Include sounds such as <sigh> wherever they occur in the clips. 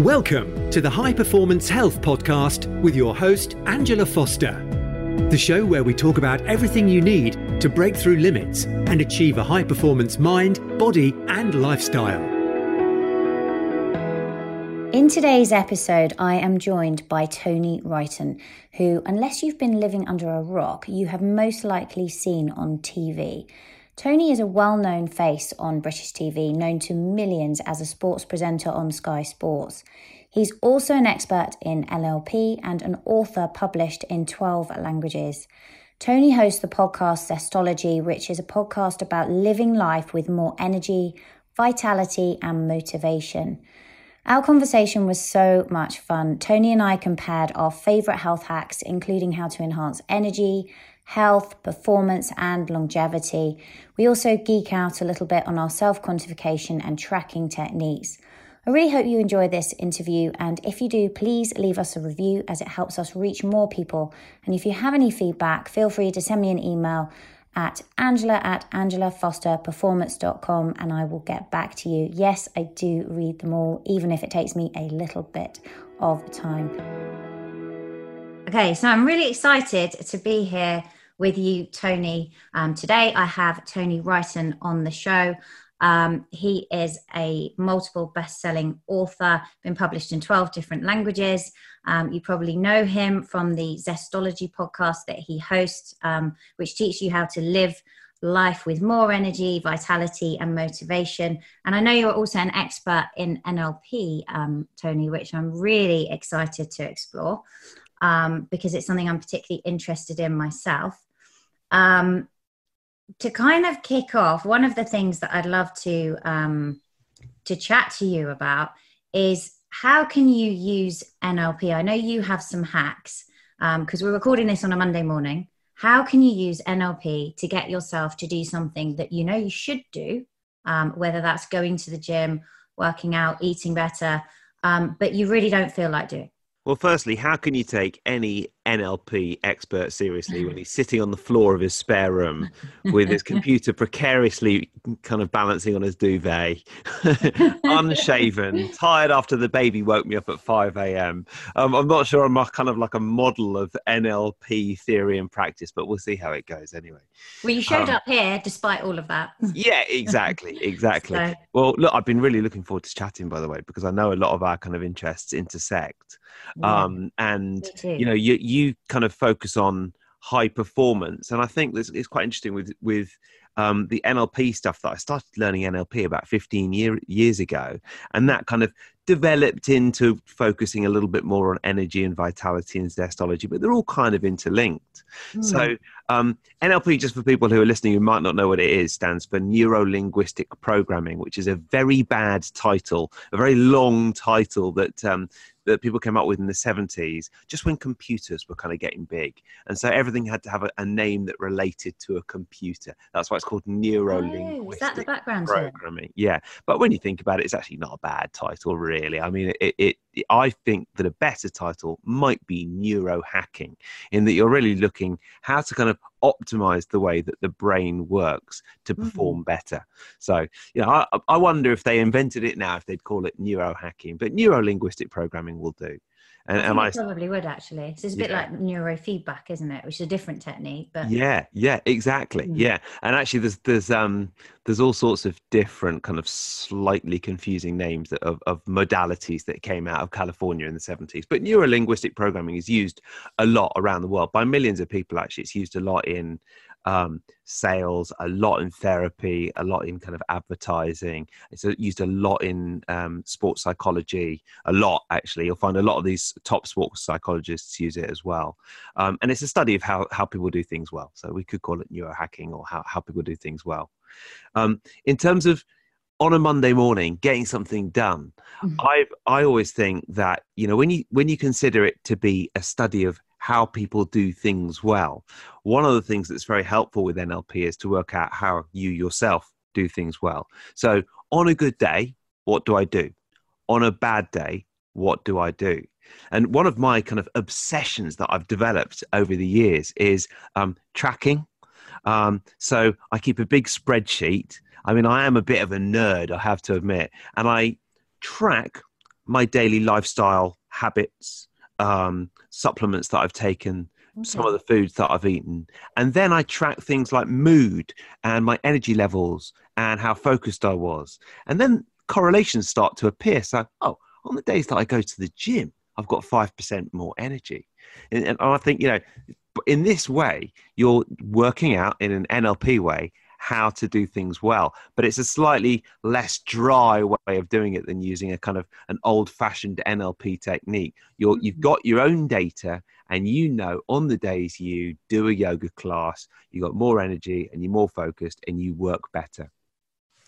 Welcome to the High Performance Health Podcast with your host, Angela Foster. The show where we talk about everything you need to break through limits and achieve a high performance mind, body, and lifestyle. In today's episode, I am joined by Tony Wrighton, who, unless you've been living under a rock, you have most likely seen on TV. Tony is a well known face on British TV, known to millions as a sports presenter on Sky Sports. He's also an expert in NLP and an author published in 12 languages. Tony hosts the podcast Zestology, which is a podcast about living life with more energy, vitality, and motivation. Our conversation was so much fun. Tony and I compared our favourite health hacks, including how to enhance energy, health, performance, and longevity. We also geek out a little bit on our self quantification and tracking techniques. I really hope you enjoy this interview, and if you do, please leave us a review as it helps us reach more people. And if you have any feedback, feel free to send me an email at angela at angelafosterperformance.com and I will get back to you. Yes, I do read them all, even if it takes me a little bit of time. Okay, so I'm really excited to be here with you, Tony. Um, today I have Tony Wrighton on the show. Um, he is a multiple best-selling author, been published in 12 different languages. Um, you probably know him from the Zestology podcast that he hosts, um, which teaches you how to live life with more energy, vitality, and motivation. And I know you're also an expert in NLP, um, Tony, which I'm really excited to explore um, because it's something I'm particularly interested in myself. Um, to kind of kick off, one of the things that I'd love to um, to chat to you about is how can you use NLP? I know you have some hacks because um, we're recording this on a Monday morning. How can you use NLP to get yourself to do something that you know you should do, um, whether that's going to the gym, working out, eating better, um, but you really don't feel like doing? Well, firstly, how can you take any NLP expert seriously when he's sitting on the floor of his spare room with his <laughs> computer precariously kind of balancing on his duvet, <laughs> unshaven, tired after the baby woke me up at 5 a.m.? Um, I'm not sure I'm kind of like a model of NLP theory and practice, but we'll see how it goes anyway. Well, you showed um, up here despite all of that. yeah, exactly. <laughs> Exactly. so. Well, look, I've been really looking forward to chatting, by the way, because I know a lot of our kind of interests intersect. Yeah, um, and you know, you you kind of focus on high performance, and I think this is quite interesting with with um, the NLP stuff that I started learning NLP about 15 year, years ago, and that kind of developed into focusing a little bit more on energy and vitality and zestology, but they're all kind of interlinked. Mm. So, um, NLP, just for people who are listening who might not know what it is, stands for Neuro Linguistic Programming, which is a very bad title, a very long title that um, that people came up with in the 70s, just when computers were kind of getting big. And so everything had to have a, a name that related to a computer. That's why it's called neuro linguistic oh, is that the background programming. Yeah. But when you think about it, it's actually not a bad title, really. I mean, it, it, it I think that a better title might be neuro hacking, in that you're really looking how to kind of optimize the way that the brain works to perform mm-hmm. better. So, you know, I, I wonder if they invented it now, if they'd call it neuro hacking, but neurolinguistic programming will do. And, I, I probably would actually. So it's a bit yeah. like neurofeedback, isn't it? Which is a different technique, but yeah, yeah, exactly, mm. yeah. And actually, there's there's um there's all sorts of different kind of slightly confusing names that, of of modalities that came out of California in the 70s. But neuro linguistic programming is used a lot around the world by millions of people. Actually, it's used a lot in um, sales, a lot in therapy, a lot in kind of advertising. It's used a lot in um, sports psychology, a lot actually. You'll find a lot of these top sports psychologists use it as well. Um, and it's a study of how, how people do things well. So we could call it neurohacking or how, how people do things well. Um, in terms of on a Monday morning, getting something done, mm-hmm. I I always think that you know when you when you consider it to be a study of how people do things well. One of the things that's very helpful with NLP is to work out how you yourself do things well. So, on a good day, what do I do? On a bad day, what do I do? And one of my kind of obsessions that I've developed over the years is um, tracking. Um, so I keep a big spreadsheet. I mean, I am a bit of a nerd, I have to admit, and I track my daily lifestyle habits, um, supplements that I've taken, okay. some of the foods that I've eaten. And then I track things like mood and my energy levels and how focused I was. And then correlations start to appear. So, oh, on the days that I go to the gym, I've got 5% more energy. And, and I think, you know, in this way, you're working out in an NLP way how to do things well but it's a slightly less dry way of doing it than using a kind of an old fashioned nlp technique you're, you've mm-hmm. got your own data and you know on the days you do a yoga class you got more energy and you're more focused and you work better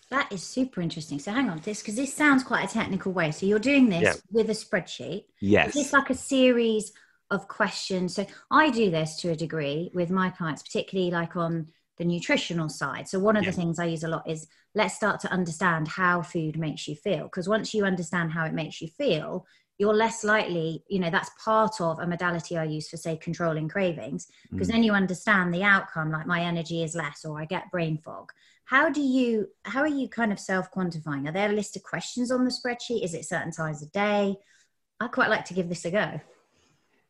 that is super interesting. So hang on, this because this sounds quite a technical way. So you're doing this yeah. with a spreadsheet. Yes. It's like a series of questions. So I do this to a degree with my clients, particularly like on the nutritional side. So one of yeah. the things I use a lot is let's start to understand how food makes you feel. Because once you understand how it makes you feel, you're less likely, you know, that's part of a modality I use for, say, controlling cravings, because mm. then you understand the outcome, like my energy is less or I get brain fog. How do you, how are you kind of self quantifying? Are there a list of questions on the spreadsheet? Is it certain times a day? I quite like to give this a go.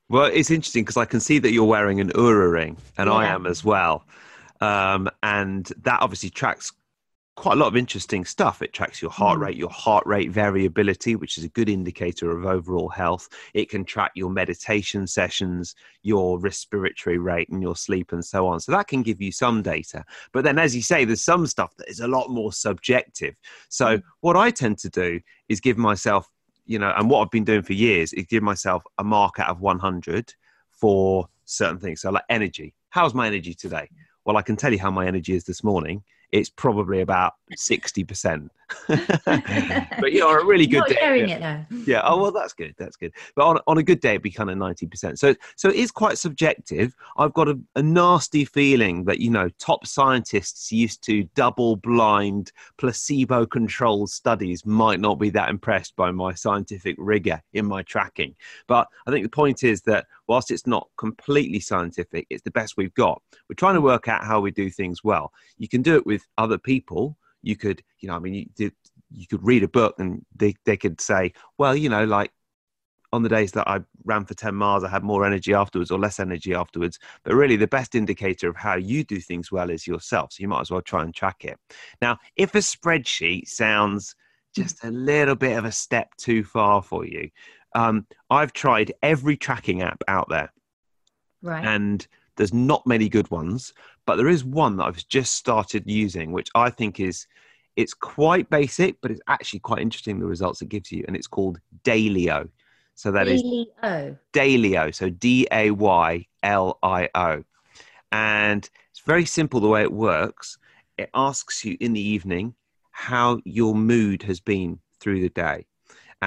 Well, it's interesting because I can see that you're wearing an Oura ring, and yeah. I am as well. Um, and that obviously tracks quite a lot of interesting stuff. It tracks your heart hmm. rate, your heart rate variability, which is a good indicator of overall health. It can track your meditation sessions, your respiratory rate, and your sleep, and so on. So that can give you some data. But then, as you say, there's some stuff that is a lot more subjective. So mm. what I tend to do is give myself, you know, and what I've been doing for years is give myself a mark out of 100 for certain things. So like energy. How's my energy today? Well, I can tell you how my energy is this morning it's probably about 60%. <laughs> but know, on a really good day. Yeah. yeah. Oh, well, that's good. That's good. But on, on a good day, it'd be kind of 90%. So, so it is quite subjective. I've got a, a nasty feeling that, you know, top scientists used to double blind, placebo controlled studies might not be that impressed by my scientific rigor in my tracking. But I think the point is that whilst it's not completely scientific, it's the best we've got. We're trying to work out how we do things well. You can do it with other people you could you know i mean you did you could read a book and they, they could say well you know like on the days that I ran for 10 miles, I had more energy afterwards or less energy afterwards. But really, the best indicator of how you do things well is yourself. So you might as well try and track it. Now, if a spreadsheet sounds just a little bit of a step too far for you, um, I've tried every tracking app out there. Right. And there's not many good ones. But there is one that I've just started using, which I think is it's quite basic, but it's actually quite interesting the results it gives you, and it's called Daylio. So that Daylio. is Daylio. So D A Y L I O, and it's very simple the way it works. It asks you in the evening how your mood has been through the day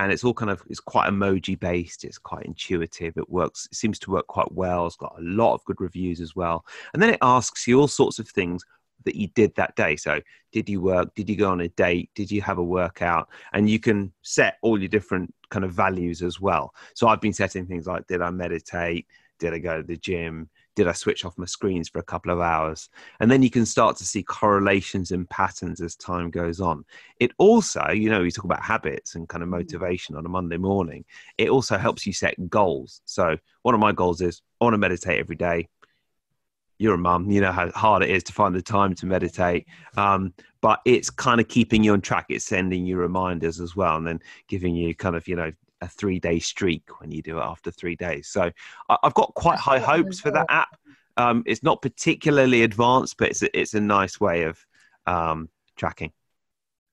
and it's all kind of it's quite emoji based it's quite intuitive it works it seems to work quite well it's got a lot of good reviews as well and then it asks you all sorts of things that you did that day. So did you work did you go on a date did you have a workout? And you can set all your different kind of values as well. So i've been setting things like did i meditate? Did i go to the gym did I switch off my screens for a couple of hours? And then you can start to see correlations and patterns as time goes on. It also, you know, we talk about habits and kind of mm. motivation on a Monday morning. It also helps you set goals. So one of my goals is I want to meditate every day. You're a mum, you know how hard it is to find the time to meditate. Um, but it's kind of keeping you on track. It's sending you reminders as well, and then giving you kind of, you know, a three day streak when you do it after three days. So I've got quite high hopes for that app. Um, it's not particularly advanced, but it's a, it's a nice way of um, tracking.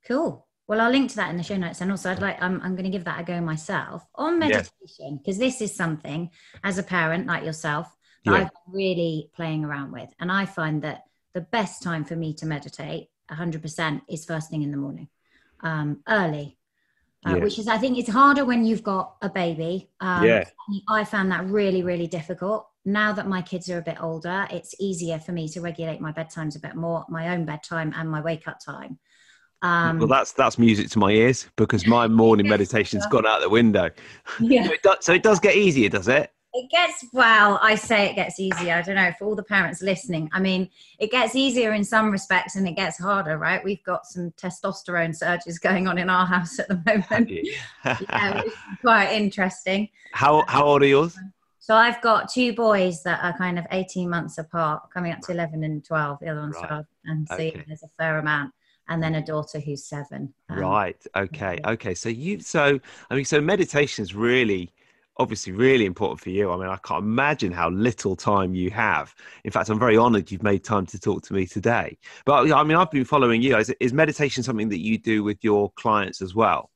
Cool. Well, I'll link to that in the show notes, and also I'd like I'm I'm going to give that a go myself on meditation because this is something as a parent like yourself that yeah. I've been really playing around with, and I find that the best time for me to meditate 100% is first thing in the morning, um, early uh, which is I think it's harder when you've got a baby. Um, yeah. I found that really really difficult. Now that my kids are a bit older, it's easier for me to regulate my bedtimes a bit more, my own bedtime and my wake up time. Um, well, that's that's music to my ears because my morning <laughs> meditation's gone out the window. Yeah. so, it does, so it does get easier, does it? It gets well. I say it gets easier. I don't know for all the parents listening. I mean, it gets easier in some respects, and it gets harder. Right? We've got some testosterone surges going on in our house at the moment. <laughs> yeah, quite interesting. How How old are yours? So I've got two boys that are kind of 18 months apart, coming up to 11 and 12. The other one's right. 12, and so okay. there's a fair amount and then a daughter who's seven. Um, right. Okay. Okay. So you. So I mean, so meditation is really, obviously, really important for you. I mean, I can't imagine how little time you have. In fact, I'm very honoured you've made time to talk to me today. But I mean, I've been following you. Is, is meditation something that you do with your clients as well?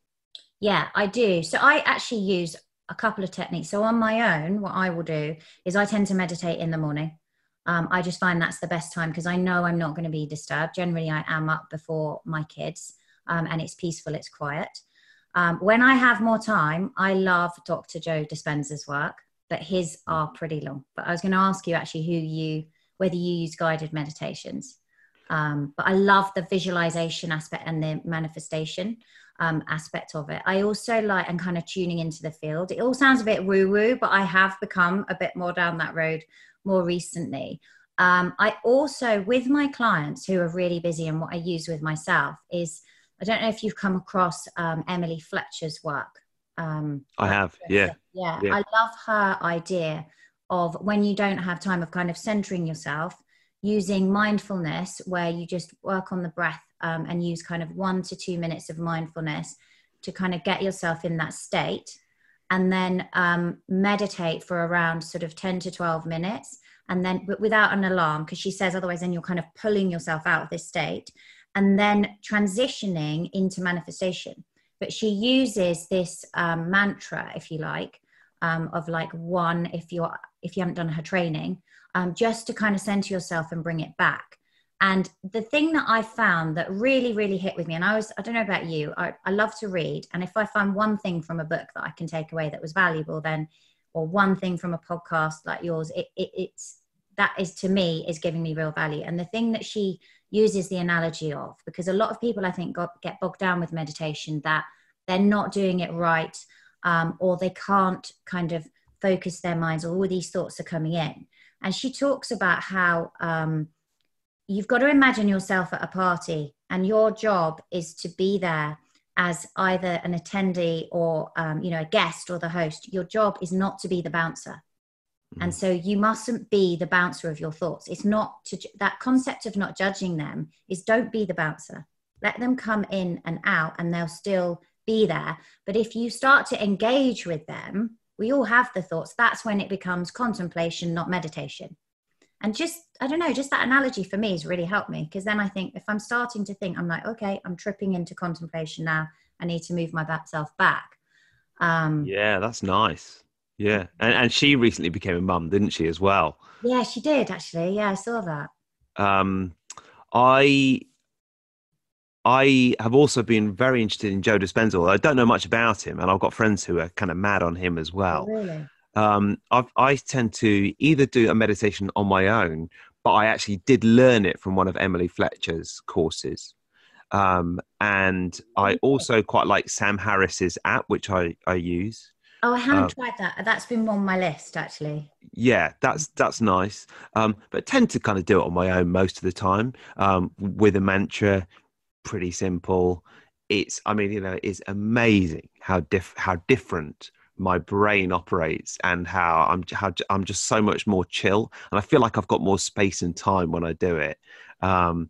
Yeah, I do. So I actually use a couple of techniques. So on my own, what I will do is I tend to meditate in the morning. Um, I just find that's the best time because I know I'm not going to be disturbed. Generally, I am up before my kids um, and it's peaceful, it's quiet. Um, when I have more time, I love Dr. Joe Dispenza's work, but his are pretty long. But I was going to ask you actually who you, whether you use guided meditations. Um, but I love the visualization aspect and the manifestation um, aspect of it. I also like and kind of tuning into the field. It all sounds a bit woo woo, but I have become a bit more down that road more recently. Um, I also, with my clients who are really busy, and what I use with myself is I don't know if you've come across um, Emily Fletcher's work. Um, I have, yeah. yeah. yeah. I love her idea of when you don't have time of kind of centering yourself, using mindfulness, where you just work on the breath um, and use kind of one to two minutes of mindfulness to kind of get yourself in that state and then um, meditate for around sort of 10 to 12 minutes and then but without an alarm because she says otherwise then you're kind of pulling yourself out of this state and then transitioning into manifestation but she uses this um, mantra if you like um, of like one if you're if you haven't done her training um, just to kind of center yourself and bring it back and the thing that I found that really, really hit with me, and I was, I don't know about you, I, I love to read. And if I find one thing from a book that I can take away that was valuable, then, or one thing from a podcast like yours, it, it, it's, that is to me, is giving me real value. And the thing that she uses the analogy of, because a lot of people I think got, get bogged down with meditation that they're not doing it right, um, or they can't kind of focus their minds, or all these thoughts are coming in. And she talks about how, um, you've got to imagine yourself at a party and your job is to be there as either an attendee or um, you know a guest or the host your job is not to be the bouncer mm. and so you mustn't be the bouncer of your thoughts. It's not to that concept of not judging them is don't be the bouncer. Let them come in and out and they'll still be there. But if you start to engage with them we all have the thoughts that's when it becomes contemplation not meditation. And just i don't know just that analogy for me has really helped me because then i think if i'm starting to think i'm like okay i'm tripping into contemplation now. I need to move myself back. Um yeah that's nice yeah and, and she recently became a mum didn't she as well yeah she did actually yeah i saw that um i I have also been very interested in Joe Dispenza. I don't know much about him, and I've got friends who are kind of mad on him as well. Oh, really? um, i tend to either do a meditation on my own, but I actually did learn it from one of Emily Fletcher's courses. Um, and I also quite like Sam Harris's app, which I, I use. Oh, I haven't um, tried that. That's been on my list actually. Yeah, that's that's nice. Um, but tend to kind of do it on my own most of the time um, with a mantra. Pretty simple. It's, I mean, you know, it's amazing how diff how different my brain operates and how I'm how I'm just so much more chill, and I feel like I've got more space and time when I do it. Um,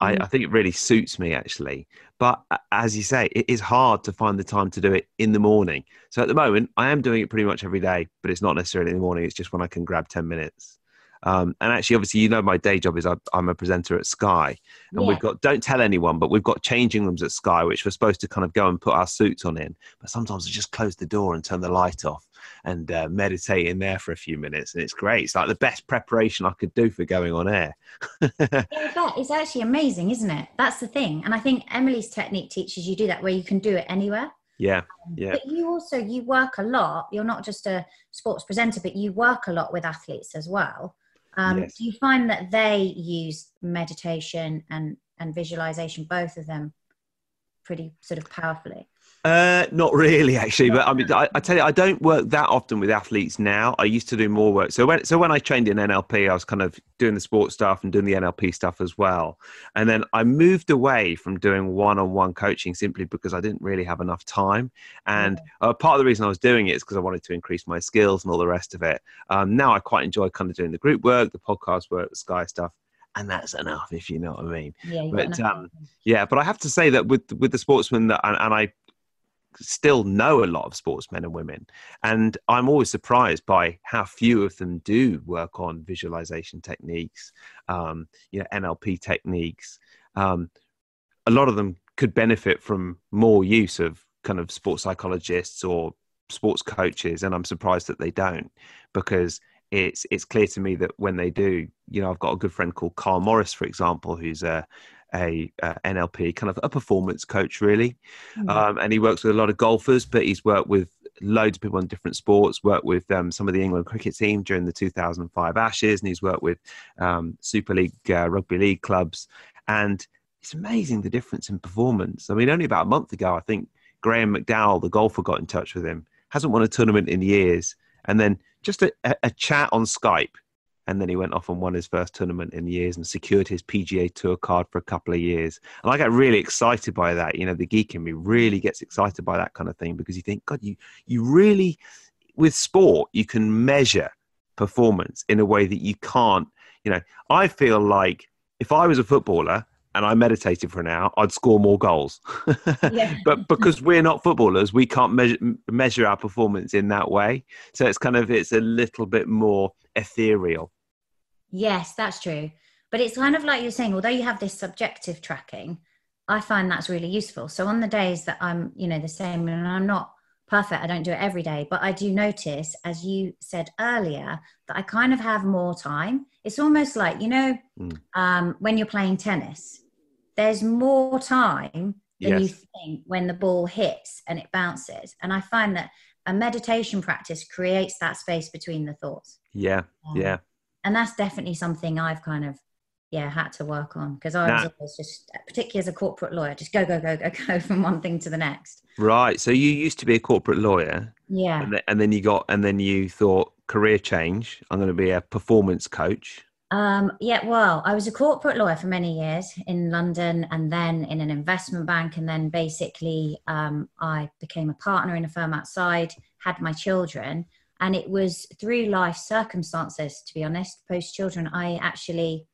I, mm. I, think it really suits me actually. But as you say, it is hard to find the time to do it in the morning. So at the moment, I am doing it pretty much every day, but it's not necessarily in the morning. It's just when I can grab ten minutes. Um, and actually, obviously, you know, my day job is I, am a presenter at Sky, and yeah. we've got don't tell anyone, but we've got changing rooms at Sky, which we're supposed to kind of go and put our suits on in. But sometimes I just close the door and turn the light off and uh, meditate in there for a few minutes, and it's great. It's like the best preparation I could do for going on air. <laughs> yeah, it's actually amazing, isn't it? That's the thing, and I think Emily's technique teaches you do that, where you can do it anywhere. Yeah, yeah. But you also you work a lot. You're not just a sports presenter, but you work a lot with athletes as well. Um, yes. Do you find that they use meditation and, and visualization, both of them, pretty sort of powerfully. Uh, not really, actually. But I mean, I, I, tell you, I don't work that often with athletes now. I used to do more work. So when so when I trained in NLP, I was kind of doing the sports stuff and doing the NLP stuff as well. And then I moved away from doing one-on-one coaching simply because I didn't really have enough time. And uh, part of the reason I was doing it is because I wanted to increase my skills and all the rest of it. Um, now I quite enjoy kind of doing the group work, the podcast work, the Sky stuff and that's enough if you know what I mean. Yeah, but um, yeah, but I have to say that with with the sportsmen that and, and, I still know a lot of sportsmen and women. And I'm always surprised by how few of them do work on visualization techniques, um, you know, NLP techniques. Um, a lot of them could benefit from more use of kind of sports psychologists or sports coaches, and I'm surprised that they don't because it's it's clear to me that when they do, you know, I've got a good friend called Karl Morris, for example, who's a a uh, NLP kind of a performance coach, really. Mm-hmm. Um, and he works with a lot of golfers, but he's worked with loads of people in different sports. Worked with um, some of the England cricket team during the 2005 Ashes, and he's worked with um, Super League uh, rugby league clubs. And it's amazing the difference in performance. I mean, only about a month ago, I think Graeme McDowell, the golfer, got in touch with him. Hasn't won a tournament in years, and then just a, a chat on Skype and then he went off and won his first tournament in years and secured his PGA Tour card for a couple of years. And I get really excited by that. You know, the geek in me really gets excited by that kind of thing because you think, God, you you really with sport you can measure performance in a way that you can't. You know, I feel like if I was a footballer and I meditated for an hour, I'd score more goals. <laughs> yeah. but because we're not footballers, we can't measure measure our performance in that way. So it's kind of it's a little bit more ethereal. Yes, that's true. But it's kind of like you're saying, although you have this subjective tracking, I find that's really useful. So on the days that I'm, you know, the same and I'm not perfect, I don't do it every day, but I do notice, as you said earlier, that I kind of have more time. It's almost like, you know, mm. um, when you're playing tennis, there's more time than yes. you think when the ball hits and it bounces. And I find that a meditation practice creates that space between the thoughts. Yeah, um, yeah and that's definitely something I've kind of yeah had to work on because I was always just particularly as a corporate lawyer just go go go go <laughs> go from one thing to the next. Right. So you used to be a corporate lawyer. Yeah. And, and then you got and then you thought career change. I'm going to be a performance coach. Um, yeah, well, I was a corporate lawyer for many years in London and then in an investment bank. And then basically, um, I became a partner in a firm outside, had my children and it was through life circumstances to be honest post children i actually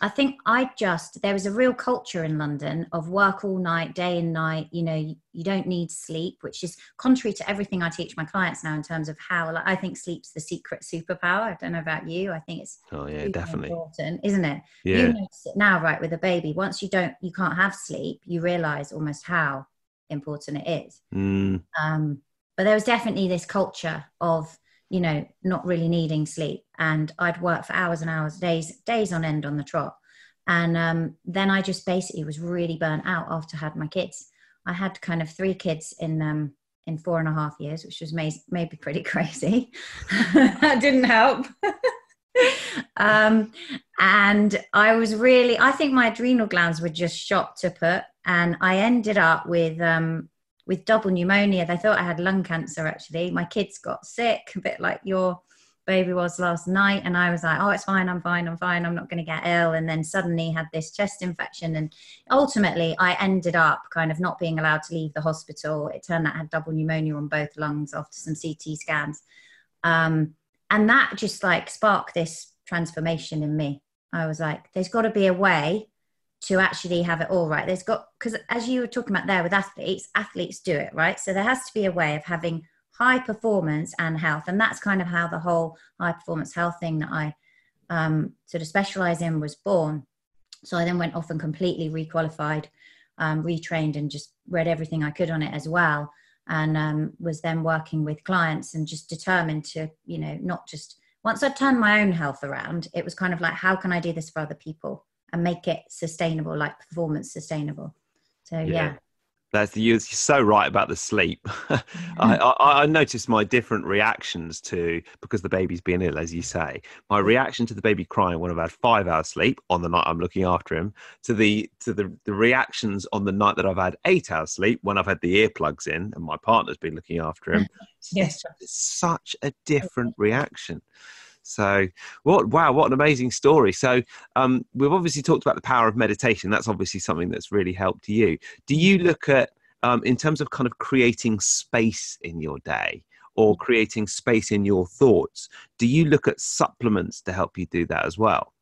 i think i just there was a real culture in london of work all night day and night you know you, you, don't need sleep which is contrary to everything i teach my clients now in terms of how like, i think sleep's the secret superpower. I don't know about you. I think it's oh yeah definitely. important isn't it? Yeah. you notice it now right with a baby once you don't you can't have sleep you realize almost how important it is. Mm. um but there was definitely this culture of you know not really needing sleep. And i'd work for hours and hours days days on end on the trot. And um, then i just basically was really burnt out after I had my kids. I had kind of three kids in um, in four and a half years which was may- maybe pretty <laughs> crazy. That didn't help. <laughs> Um, and i was really i think my adrenal glands were just shot to put. And i ended up with um, with double pneumonia. They thought I had lung cancer actually. My kids got sick, a bit like your baby was last night. And I was like, oh, it's fine, I'm fine, I'm fine, I'm not going to get ill. And then suddenly had this chest infection. And ultimately, I ended up kind of not being allowed to leave the hospital. It turned out I had double pneumonia on both lungs after some CT scans. Um, and that just like sparked this transformation in me. I was like, there's got to be a way to actually have it all right. There's got, because as you were talking about there with athletes, athletes do it, right? So there has to be a way of having high performance and health. And that's kind of how the whole high performance health thing that I um, sort of specialize in was born. So I then went off and completely requalified, um, retrained, and just read everything I could on it as well. And um, was then working with clients and just determined to, you know, not just once I turned my own health around, it was kind of like, how can I do this for other people? And make it sustainable, like performance sustainable. So yeah. yeah. That's you're so right about the sleep. <laughs> I, I, I noticed my different reactions to because the baby's been ill, as you say. My reaction to the baby crying when I've had five hours sleep on the night I'm looking after him, to the to the, the reactions on the night that I've had eight hours sleep when I've had the earplugs in and my partner's been looking after him. <laughs> yes, it's such a different reaction. So, what wow, what an amazing story. So, um, we've obviously talked about the power of meditation. That's obviously something that's really helped you. Do you look at, um, in terms of kind of creating space in your day or creating space in your thoughts, do you look at supplements to help you do that as well?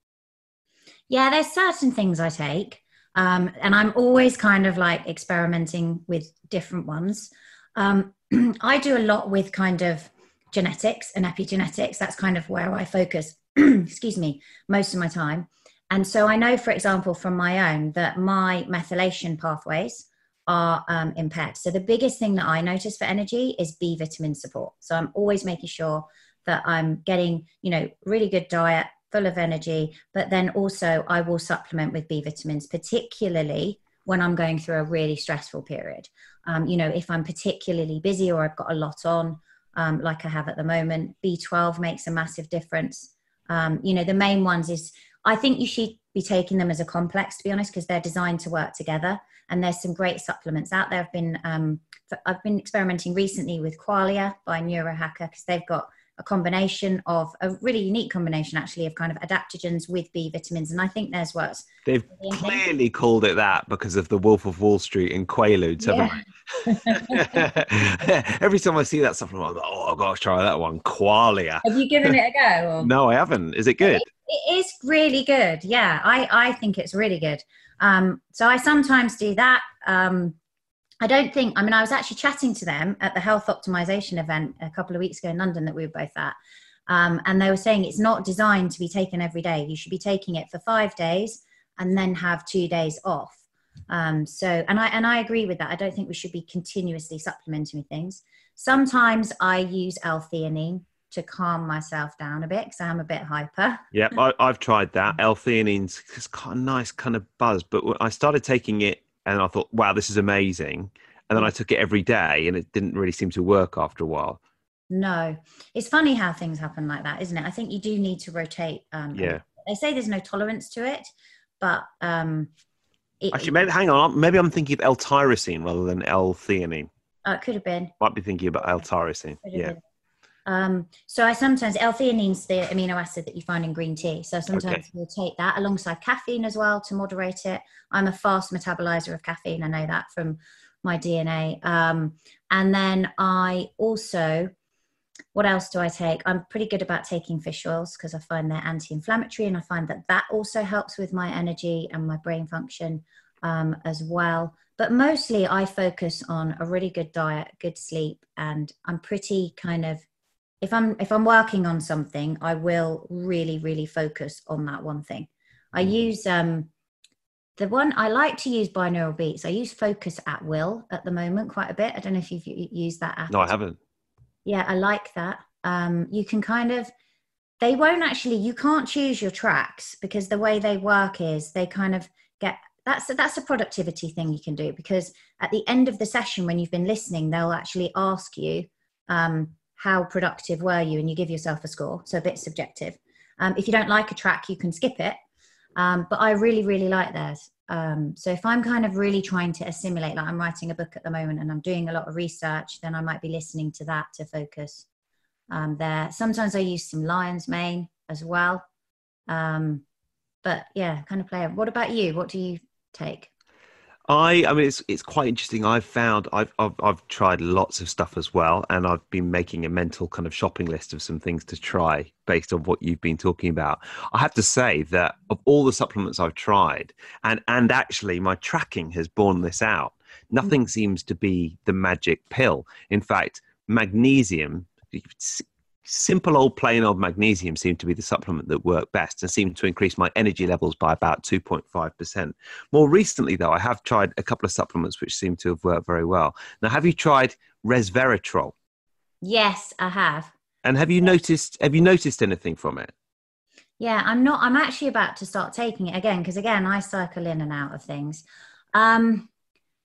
Yeah, there's certain things I take. Um, and I'm always kind of like experimenting with different ones. Um, <clears throat> I do a lot with kind of genetics and epigenetics. That's kind of where I focus, <clears throat> excuse me, most of my time. And so I know, for example, from my own, that my methylation pathways are um, impaired. So the biggest thing that I notice for energy is B vitamin support. So I'm always making sure that I'm getting, you know, really good diet, full of energy, but then also I will supplement with B vitamins, particularly when I'm going through a really stressful period. Um, you know, if I'm particularly busy or I've got a lot on, um, like I have at the moment. B12 makes a massive difference. Um, you know, the main ones is I think you should be taking them as a complex, to be honest, because they're designed to work together. And there's some great supplements out there. I've been um, I've been experimenting recently with Qualia by Neurohacker because they've got a combination of a really unique combination actually of kind of adaptogens with B vitamins, and I think there's works. They've clearly called it that because of the Wolf of Wall Street and Quaaludes, haven't they? <laughs> Every time I see that stuff, I'm like, oh, I've got to try that one, Qualia. Have you given it a go? Or? <laughs> no, I haven't. Is it good? It, it is really good. Yeah, I I think it's really good. Um, so I sometimes do that. Um, I don't think, I mean, I was actually chatting to them at the health optimization event a couple of weeks ago in London that we were both at. Um, and they were saying it's not designed to be taken every day. You should be taking it for five days and then have two days off. Um, so, and I, and I agree with that. I don't think we should be continuously supplementing things. Sometimes I use L-theanine to calm myself down a bit because I'm a bit hyper. Yeah, I, have tried that. L-theanine's got a nice kind of buzz, but I started taking it and I thought, wow, this is amazing. And then I took it every day, and it didn't really seem to work after a while. No, it's funny how things happen like that, isn't it? I think you do need to rotate. Um, yeah. They say there's no tolerance to it, but um, it, actually, maybe hang on. Maybe I'm thinking of L-tyrosine rather than L-theanine. Uh, it could have been. Might be thinking about L-tyrosine. Yeah. Been. Um, so I sometimes L-theanine's the amino acid that you find in green tea. So sometimes okay. we'll take that alongside caffeine as well to moderate it. I'm a fast metabolizer of caffeine. I know that from my DNA. Um, and then I also, what else do I take? I'm pretty good about taking fish oils because I find they're anti-inflammatory, and I find that that also helps with my energy and my brain function um, as well. But mostly, I focus on a really good diet, good sleep, and I'm pretty kind of if i'm if i'm working on something i will really really focus on that one thing. I mm. use um the one i like to use binaural beats. I use focus at will at the moment quite a bit. I don't know if you've used that app. No i haven't. Yeah i like that. Um you can kind of they won't actually you can't choose your tracks because the way they work is they kind of get that's a, that's a productivity thing you can do because at the end of the session when you've been listening they'll actually ask you um, how productive were you and you give yourself a score so a bit subjective. Um, if you don't like a track you can skip it. Um, but i really really like theirs. Um, so if i'm kind of really trying to assimilate like i'm writing a book at the moment and i'm doing a lot of research then i might be listening to that to focus. Um, there sometimes i use some lion's mane as well. Um, but yeah kind of play what about you? What do you take I, I mean, it's it's quite interesting. I've found I've, I've I've tried lots of stuff as well, and I've been making a mental kind of shopping list of some things to try based on what you've been talking about. I have to say that of all the supplements I've tried, and and actually my tracking has borne this out. Nothing mm. seems to be the magic pill. In fact, magnesium simple old plain old magnesium seemed to be the supplement that worked best and seemed to increase my energy levels by about 2.5%. More recently, though, I have tried a couple of supplements which seem to have worked very well. Now, have you tried resveratrol? Yes, I have. And have you noticed have you noticed anything from it? Yeah, I'm not I'm actually about to start taking it again because again, I cycle in and out of things. Um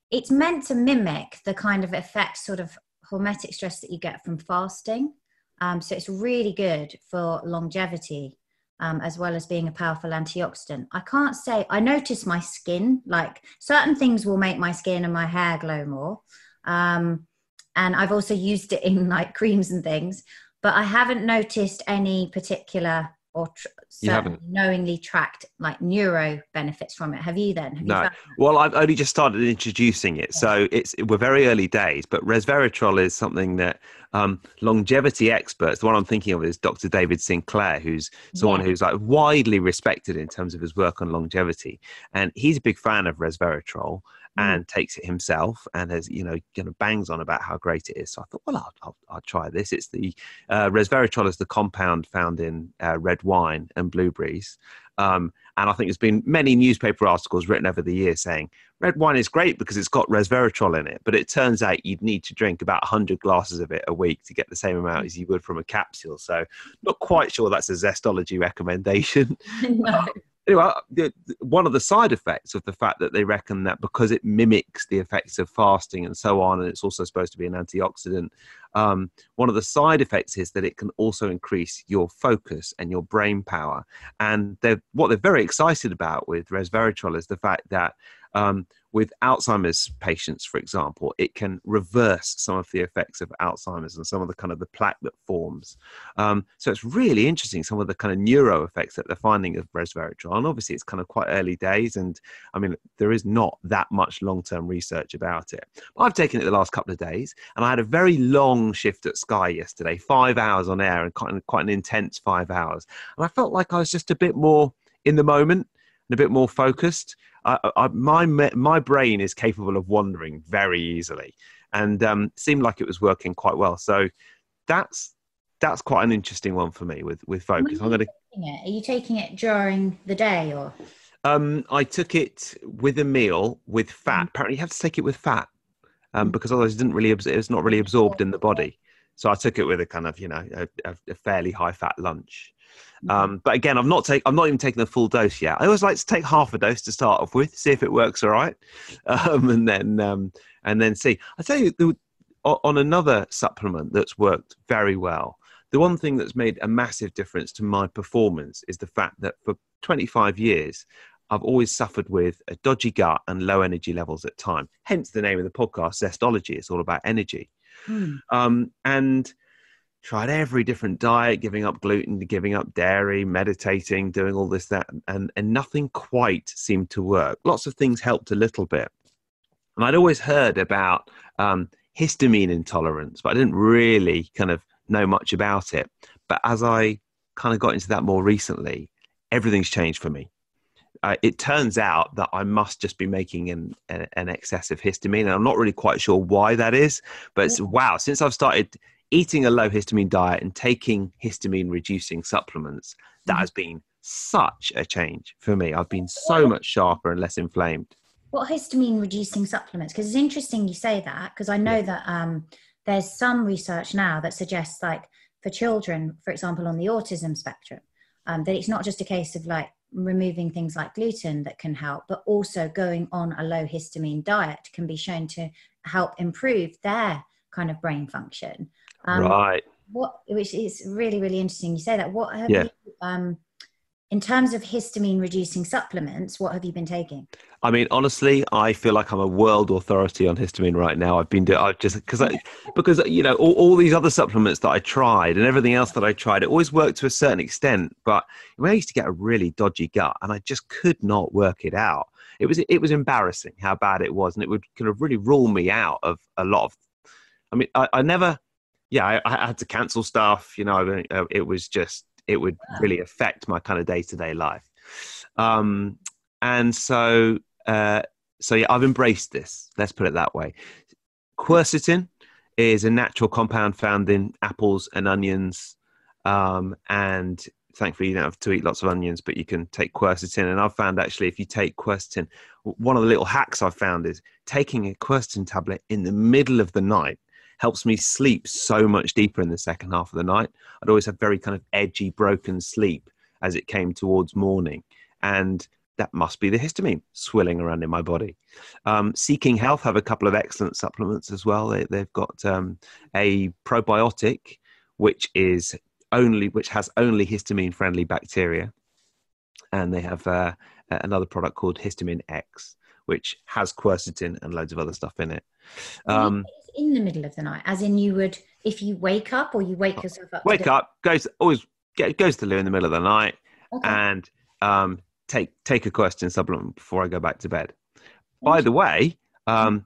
it's meant to mimic the kind of effect, sort of hormetic stress that you get from fasting. Um, so it's really good for longevity. Um, as well as being a powerful antioxidant. I can't say I notice my skin, like certain things will make my skin and my hair glow more. Um, and I've also used it in like creams and things, but I haven't noticed any particular or tr- You haven't? knowingly tracked like neuro benefits from it. Have you then? Have you No. found? Well, I've only just started introducing it, so it's we're very early days. But resveratrol is something that um, longevity experts. The one I'm thinking of is Dr. David Sinclair, who's someone Yeah. who's like widely respected in terms of his work on longevity, and he's a big fan of resveratrol. And takes it himself and has you know kind of bangs on about how great it is. So I thought, well, I'll, I'll, I'll try this. It's the uh, resveratrol is the compound found in uh, red wine and blueberries. Um, and I think there's been many newspaper articles written over the years saying red wine is great because it's got resveratrol in it. But it turns out you'd need to drink about 100 glasses of it a week to get the same amount as you would from a capsule. So, not quite sure that's a zestology recommendation. <laughs> no. <laughs> Anyway, the, the- one of the side effects of the fact that they reckon that because it mimics the effects of fasting and so on, and it's also supposed to be an antioxidant, um, one of the side effects is that it can also increase your focus and your brain power. And what they're very excited about with resveratrol is the fact that um, with Alzheimer's patients, for example, it can reverse some of the effects of Alzheimer's and some of the kind of the plaque that forms. Um, so it's really interesting some of the kind of neuro effects that they're finding of resveratrol. And obviously, it's kind of quite early days, and I mean, there is not that much long-term research about it. But I've taken it the last couple of days, and I had a very long shift at Sky yesterday, five hours on air, and quite, quite an intense five hours. And I felt like I was just a bit more in the moment and a bit more focused. I, I, my my brain is capable of wandering very easily, and um, seemed like it was working quite well. So that's that's quite an interesting one for me with with focus. I'm going to. Are you taking it during the day or? Um, I took it with a meal with fat. Apparently, you have to take it with fat um, because otherwise, it didn't really abs- it's not really absorbed in the body. So I took it with a kind of you know a, a fairly high fat lunch. Um, but again, I'm not take I'm not even taking the full dose yet. I always like to take half a dose to start off with, see if it works all right, <laughs> um, and then um, and then see. I tell you, the, on another supplement that's worked very well. The one thing that's made a massive difference to my performance is the fact that for 25 years, I've always suffered with a dodgy gut and low energy levels at time. Hence the name of the podcast, Zestology. It's all about energy Hmm. um, and tried every different diet, giving up gluten, giving up dairy, meditating, doing all this, that, and, and nothing quite seemed to work. Lots of things helped a little bit. And I'd always heard about um, histamine intolerance, but I didn't really kind of know much about it. But as I kind of got into that more recently, everything's changed for me. Uh, it turns out that I must just be making an, an, an excess of histamine, and I'm not really quite sure why that is. But it's, wow, since I've started eating a low histamine diet and taking histamine reducing supplements, that Mhm. has been such a change for me. I've been so much sharper and less inflamed. What histamine reducing supplements? Because it's interesting you say that because I know that um, there's some research now that suggests, like for children, for example, on the autism spectrum, um, that it's not just a case of like removing things like gluten that can help, but also going on a low histamine diet can be shown to help improve their kind of brain function. Um, right. what which is really really interesting you say that what have Yeah. you um in terms of histamine reducing supplements what have you been taking I mean, honestly, I feel like I'm a world authority on histamine right now. I've been, I've just because I, <laughs> because you know, all, all these other supplements that I tried and everything else that I tried, it always worked to a certain extent. But when I used to get a really dodgy gut, and I just could not work it out. It was, it was embarrassing how bad it was, and it would kind of really rule me out of a lot of. I mean, I, I never, yeah, I, I had to cancel stuff. You know, uh, it was just, it would really affect my kind of day to day life. Um, and so uh, so yeah, I've embraced this. Let's put it that way. Quercetin is a natural compound found in apples and onions, um, and thankfully you don't have to eat lots of onions, but you can take quercetin. And I've found actually, if you take quercetin, one of the little hacks I've found is taking a quercetin tablet in the middle of the night helps me sleep so much deeper in the second half of the night. I'd always have very kind of edgy, broken sleep as it came towards morning, and that must be the histamine swilling around in my body. Um, Seeking Health have a couple of excellent supplements as well. They, have got um, a probiotic, which is only which has only histamine friendly bacteria, and they have uh, another product called HistaminX, which has quercetin and loads of other stuff in it. Um, in the middle of the night, as in you would if you wake up or you wake oh, yourself up. Wake up goes always get, goes to loo in the middle of the night, okay. and um, take take a quercetin supplement before I go back to bed. By the way, um,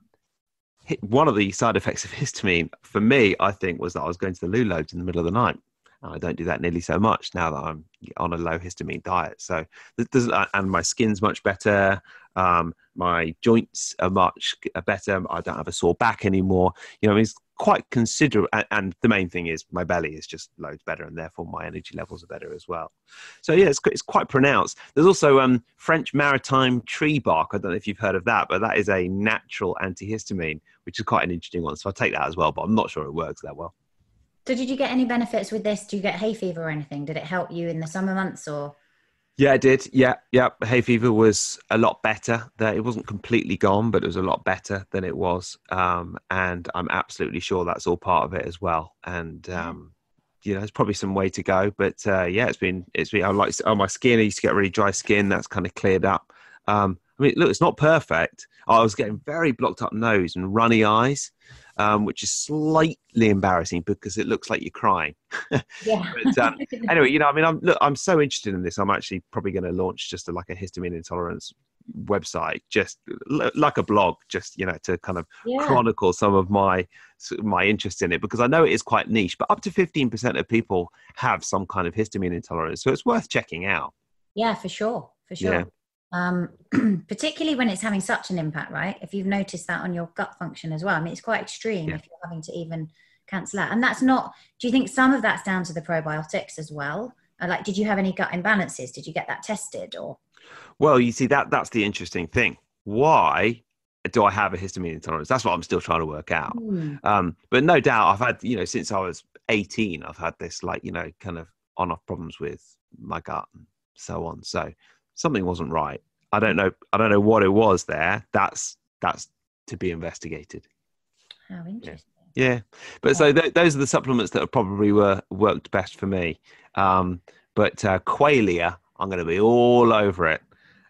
one of the side effects of histamine for me, I think, was that I was going to the loo loads in the middle of the night. I don't do that nearly so much now that I'm on a low histamine diet. So, and my skin's much better. Um, my joints are much better. I don't have a sore back anymore. You know, it's quite considerable. And the main thing is my belly is just loads better, and therefore my energy levels are better as well. So yeah, it's it's quite pronounced. There's also um, French maritime tree bark. I don't know if you've heard of that, but that is a natural antihistamine, which is quite an interesting one. So I take that as well, but I'm not sure it works that well. So did you get any benefits with this? Do you get hay fever or anything? Did it help you in the summer months or? Yeah, I did. Yeah, yeah. Hay fever was a lot better. That it wasn't completely gone, but it was a lot better than it was. Um, and I'm absolutely sure that's all part of it as well. And um, you know, there's probably some way to go, but uh, yeah, it's been it's been. I like oh my skin. I used to get really dry skin. That's kind of cleared up. Um, I mean, look, it's not perfect. I was getting very blocked up nose and runny eyes um, which is slightly embarrassing because it looks like you're crying. <laughs> yeah. but, um, anyway, you know, I mean, I'm look, I'm so interested in this. I'm actually probably going to launch just a, like a histamine intolerance website, just like a blog, just you know, to kind of yeah. chronicle some of my my interest in it because I know it is quite niche. But up to 15% of people have some kind of histamine intolerance, so it's worth checking out. Yeah, for sure, for sure. Yeah um, <clears throat> particularly when it's having such an impact, right? If you've noticed that on your gut function as well. I mean, it's quite extreme yeah. if you're having to even cancel out. And that's not, do you think some of that's down to the probiotics as well? Uh, like, did you have any gut imbalances? Did you get that tested or? Well, you see, that that's the interesting thing. Why do I have a histamine intolerance? That's what I'm still trying to work out. Mm. Um, but no doubt, I've had, you know, since I was 18, I've had this, like, you know, kind of on off problems with my gut and so on. So something wasn't right. I don't know. I don't know what it was there. That's that's to be investigated. How interesting. Yeah, yeah. but yeah. so th- those are the supplements that probably were worked best for me. Um, but uh, Qualia, I'm going to be all over it.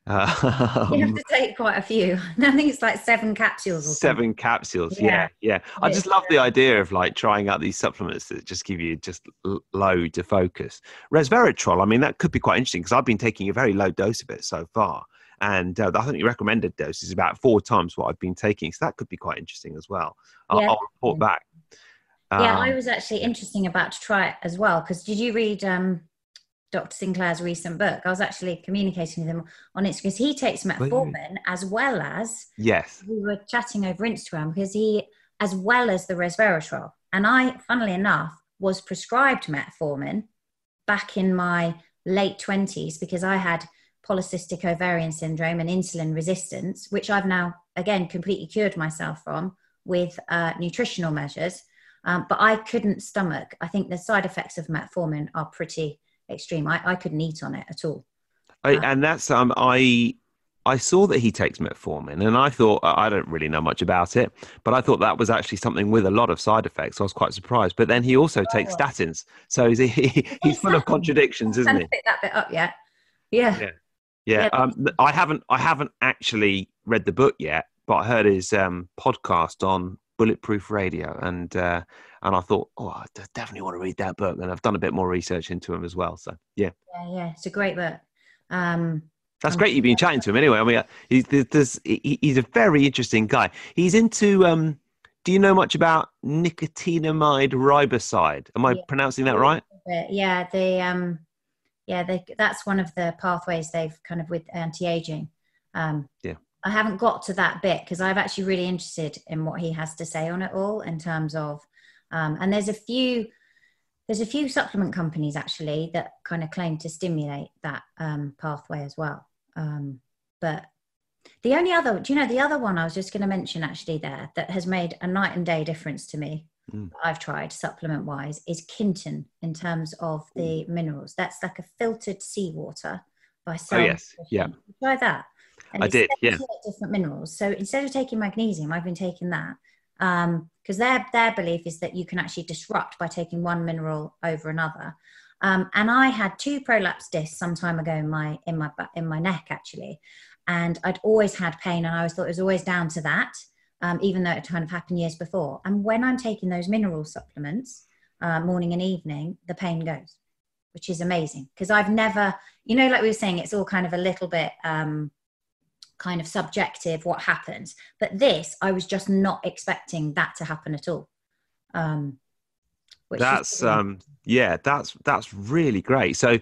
Um, <laughs> you have to take quite a few. <laughs> I think it's like seven capsules. seven something. capsules. Yeah, yeah. yeah. I just love the idea of like trying out these supplements that just give you just low to focus. Resveratrol. I mean, that could be quite interesting because I've been taking a very low dose of it so far, and uh, I think the recommended dose is about four times what I've been taking. So that could be quite interesting as well. I'll, yeah. I'll report back. yeah, I um, was actually interesting about to try it as well because did you read um, Dr. Sinclair's recent book. I was actually communicating with him on Instagram because he takes metformin as well as yes. We were chatting over Instagram because he, as well as the resveratrol, and I, funnily enough, was prescribed metformin back in my late twenties because I had polycystic ovarian syndrome and insulin resistance, which I've now again completely cured myself from with uh, nutritional measures. Um, but I couldn't stomach. I think the side effects of metformin are pretty extreme. I, I couldn't eat on it at all. I, uh, and that's um I I saw that he takes metformin, and I thought I don't really know much about it, but I thought that was actually something with a lot of side effects. So I was quite surprised. But then he also oh. takes statins, so he, <laughs> he he's full of contradictions, isn't he? Pick that bit up yet? Yeah. Yeah. Yeah. yeah. Um, I haven't I haven't actually read the book yet, but I heard his um, podcast on Bulletproof Radio, and uh, and I thought, oh, I definitely want to read that book. And I've done a bit more research into him as well. So yeah, yeah, yeah, it's a great book. Um, That's great. You've been chatting to him anyway. I mean, he's there's, he's a very interesting guy. He's into. Um, do you know much about nicotinamide riboside? Am I yeah. pronouncing that right? Yeah, the um, yeah, they, that's one of the pathways they've kind of with anti-aging. Um, yeah. I haven't got to that bit because I've actually really interested in what he has to say on it all in terms of, um, and there's a few, there's a few supplement companies actually that kind of claim to stimulate that um, pathway as well. Um, but the only other, do you know, the other one I was just going to mention actually there that has made a night and day difference to me. Mm. I've tried supplement wise is Quinton in terms of the minerals. That's like a filtered seawater by Oh yes, yeah. Try that. And I did, yeah. Different minerals. So instead of taking magnesium, I've been taking that because their their belief is that you can actually disrupt by taking one mineral over another. Um, and I had two prolapse discs some time ago in my in my in my neck actually, and I'd always had pain, and I always thought it was always down to that, um, even though it kind of happened years before. And when I'm taking those mineral supplements, uh, morning and evening, the pain goes, which is amazing because I've never, you know, like we were saying, it's all kind of a little bit. Um, kind of subjective what happens but this i was just not expecting that to happen at all um which That's um yeah, that's that's really great. So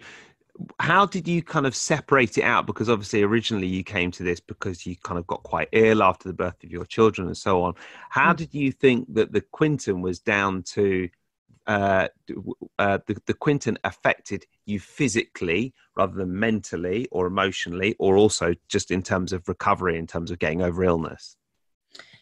how did you kind of separate it out because obviously originally you came to this because you kind of got quite ill after the birth of your children and so on how Mm. did you think that the quinton was down to uh, uh, the, the quinton affected you physically rather than mentally or emotionally or also just in terms of recovery in terms of getting over illness?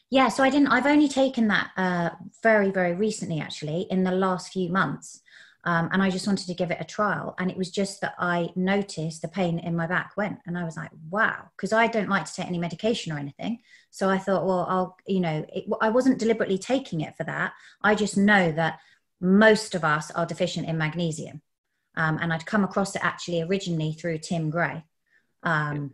Yeah so i didn't i've only taken that uh very very recently actually in the last few months. Um, and i just wanted to give it a trial. And it was just that i noticed the pain in my back went. And i was like wow because i don't like to take any medication or anything. So i thought well i'll you know it, i wasn't deliberately taking it for that. I just know that most of us are deficient in magnesium um, and i'd come across it actually originally through tim gray um,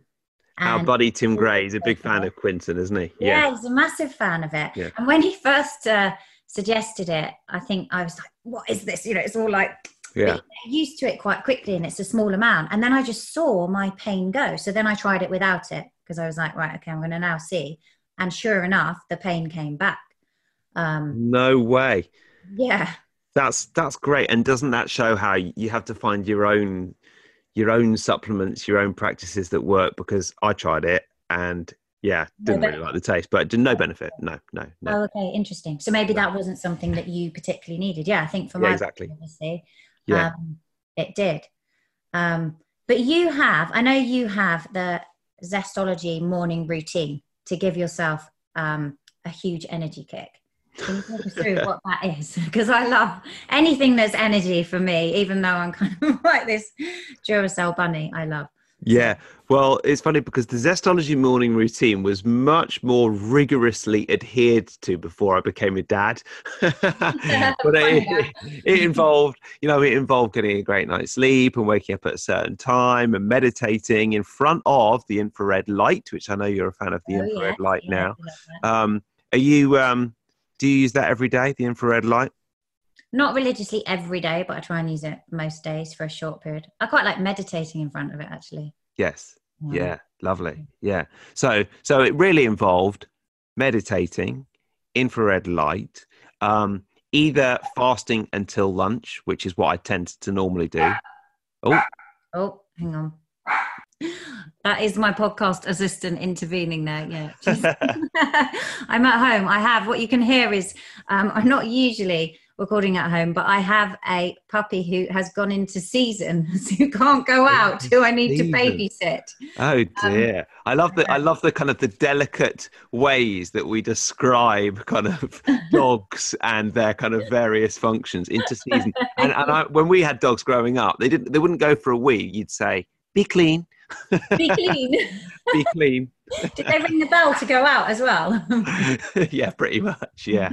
our buddy tim gray is a big fan of quinton isn't he yeah, he's a massive fan of it. Yeah. And when he first uh, suggested it, I think I was like, "What is this?" You know, it's all like yeah used to it quite quickly, and it's a small amount. And then I just saw my pain go. So then I tried it without it because I was like, "Right, okay, I'm going to now see." And sure enough, the pain came back. Um, no way yeah, That's that's great. And doesn't that show how you have to find your own your own supplements, your own practices that work? Because I tried it and yeah, didn't really like the taste, but did no benefit. No, no, no. Oh, okay, interesting. So maybe that wasn't something that you particularly needed. Yeah, I think for Yeah, my exactly. obviously, Yeah. um, it did. Um, but you have, I know you have the zestology morning routine to give yourself um, a huge energy kick. Can you talk us through what that is? <laughs> Because I love anything that's energy for me, even though I'm <laughs> kind of like this Duracell bunny. I love. Yeah. Well, it's funny because the Zestology morning routine was much more rigorously adhered to before I became a dad. <laughs> but it, it involved, you know, it involved getting a great night's sleep and waking up at a certain time and meditating in front of the infrared light, which I know you're a fan of the Oh, infrared yes, light yeah, now. I love that. Um, are you? Um, do you use that every day? The infrared light? Not religiously every day, but I try and use it most days for a short period. I quite like meditating in front of it, actually. Yes. Yeah. Lovely. Yeah. So, so it really involved meditating, infrared light, um, either fasting until lunch, which is what I tend to normally do. Oh, Oh, hang on. <laughs> That is my podcast assistant intervening there. Yeah. <laughs> <laughs> I'm at home. I have what you can hear is um, I'm not usually recording at home, but I have a puppy who has gone into season, who can't go out, who I need to babysit. oh Um, dear! I love the I love the kind of the delicate ways that we describe kind of dogs and their kind of various functions into season. And, and I, when we had dogs growing up, they didn't they wouldn't go for a wee. You'd say, "Be clean, Be clean. <laughs> be clean." Did they ring the bell to go out as well? <laughs> yeah, pretty much. Yeah.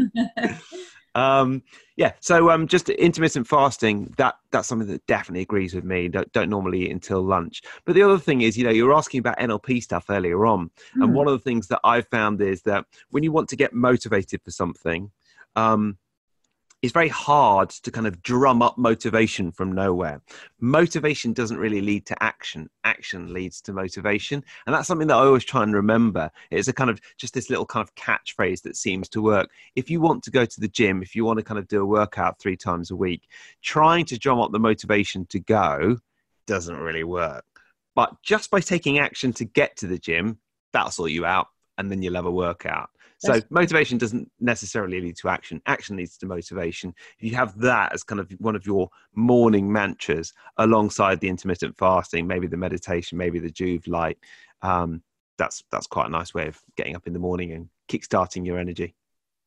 um, yeah. So um, just intermittent fasting. That that's something that definitely agrees with me. Don't don't normally eat until lunch. But the other thing is, you know, you were asking about NLP stuff earlier on, and Hmm. one of the things that I've found is that when you want to get motivated for something, um, it's very hard to kind of drum up motivation from nowhere. Motivation doesn't really lead to action. Action leads to motivation. And that's something that I always try and remember. It's a kind of just this little kind of catchphrase that seems to work. If you want to go to the gym, if you want to kind of do a workout three times a week, trying to drum up the motivation to go doesn't really work. But just by taking action to get to the gym, that'll sort you out and then you'll have a workout. So motivation doesn't necessarily lead to action. Action leads to motivation. If you have that as kind of one of your morning mantras alongside the intermittent fasting, maybe the meditation, maybe the Joovv light, um, that's that's quite a nice way of getting up in the morning and kickstarting your energy.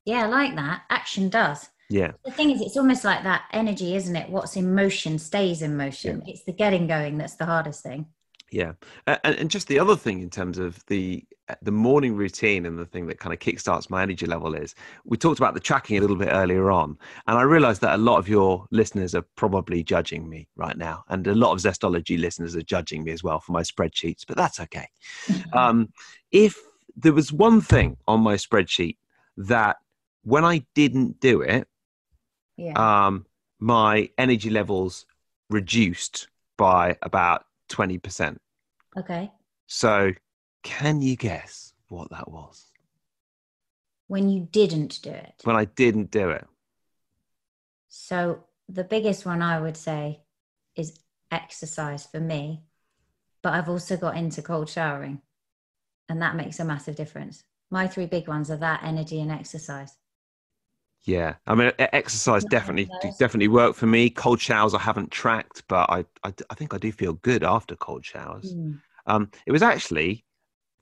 Yeah, I like that. Action does. Yeah, The thing is, it's almost like that energy, isn't it? What's in motion stays in motion. It's the getting going that's the hardest thing. Yeah, and, and just the other thing in terms of the uh, the morning routine and the thing that kind of kickstarts my energy level is we talked about the tracking a little bit earlier on, and I realised that a lot of your listeners are probably judging me right now, and a lot of Zestology listeners are judging me as well for my spreadsheets, but that's okay. um, if there was one thing on my spreadsheet that when I didn't do it, Yeah. um, my energy levels reduced by about twenty percent. okay. So, can you guess what that was When you didn't do it. when I didn't do it? So the biggest one I would say is exercise for me, but I've also got into cold showering, and that makes a massive difference. My three big ones are that energy and exercise. Yeah, I mean, exercise definitely definitely worked for me. Cold showers I haven't tracked, but I, I I think I do feel good after cold showers. Mm. Um, it was actually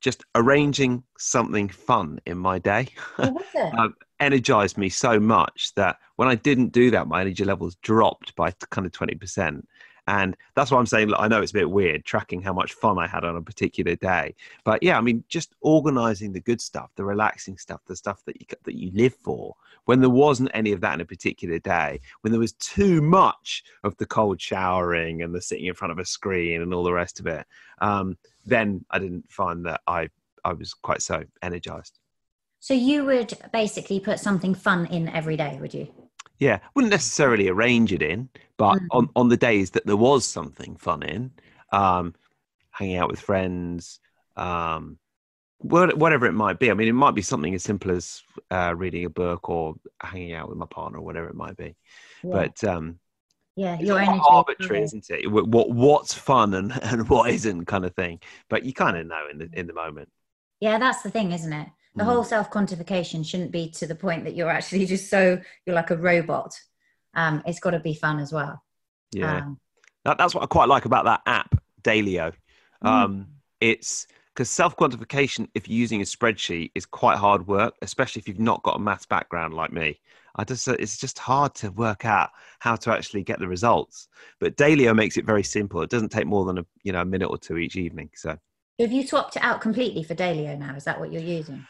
just arranging something fun in my day. What was <laughs> it? Um, energized me so much that when I didn't do that, my energy levels dropped by kind of 20%. And that's why I'm saying, I know it's a bit weird tracking how much fun I had on a particular day. But yeah, I mean, just organizing the good stuff, the relaxing stuff, the stuff that you, that you live for. When there wasn't any of that in a particular day, when there was too much of the cold showering and the sitting in front of a screen and all the rest of it, um, then I didn't find that I, I was quite so energized. So you would basically put something fun in every day, would you? Yeah, wouldn't necessarily arrange it in, but Mm. on, on the days that there was something fun in, um, hanging out with friends, um, whatever it might be. I mean, it might be something as simple as uh, reading a book or hanging out with my partner, or whatever it might be. Yeah. But um, yeah, it's your energy. arbitrary, isn't it? What what's fun and, <laughs> and what isn't, kind of thing. But you kind of know in the in the moment. Yeah, that's the thing, isn't it? The Mm. whole self quantification shouldn't be to the point that you're actually <laughs> just so you're like a robot. Um, it's got to be fun as well. Yeah. Um, That, that's what I quite like about that app, Daylio. Mm. Um, It's because self quantification, if you're using a spreadsheet, is quite hard work, especially if you've not got a maths background like me. I just uh, it's just hard to work out how to actually get the results. But Daylio makes it very simple. It doesn't take more than a you know a minute or two each evening. So have you swapped it out completely for Daylio now? Is that what you're using?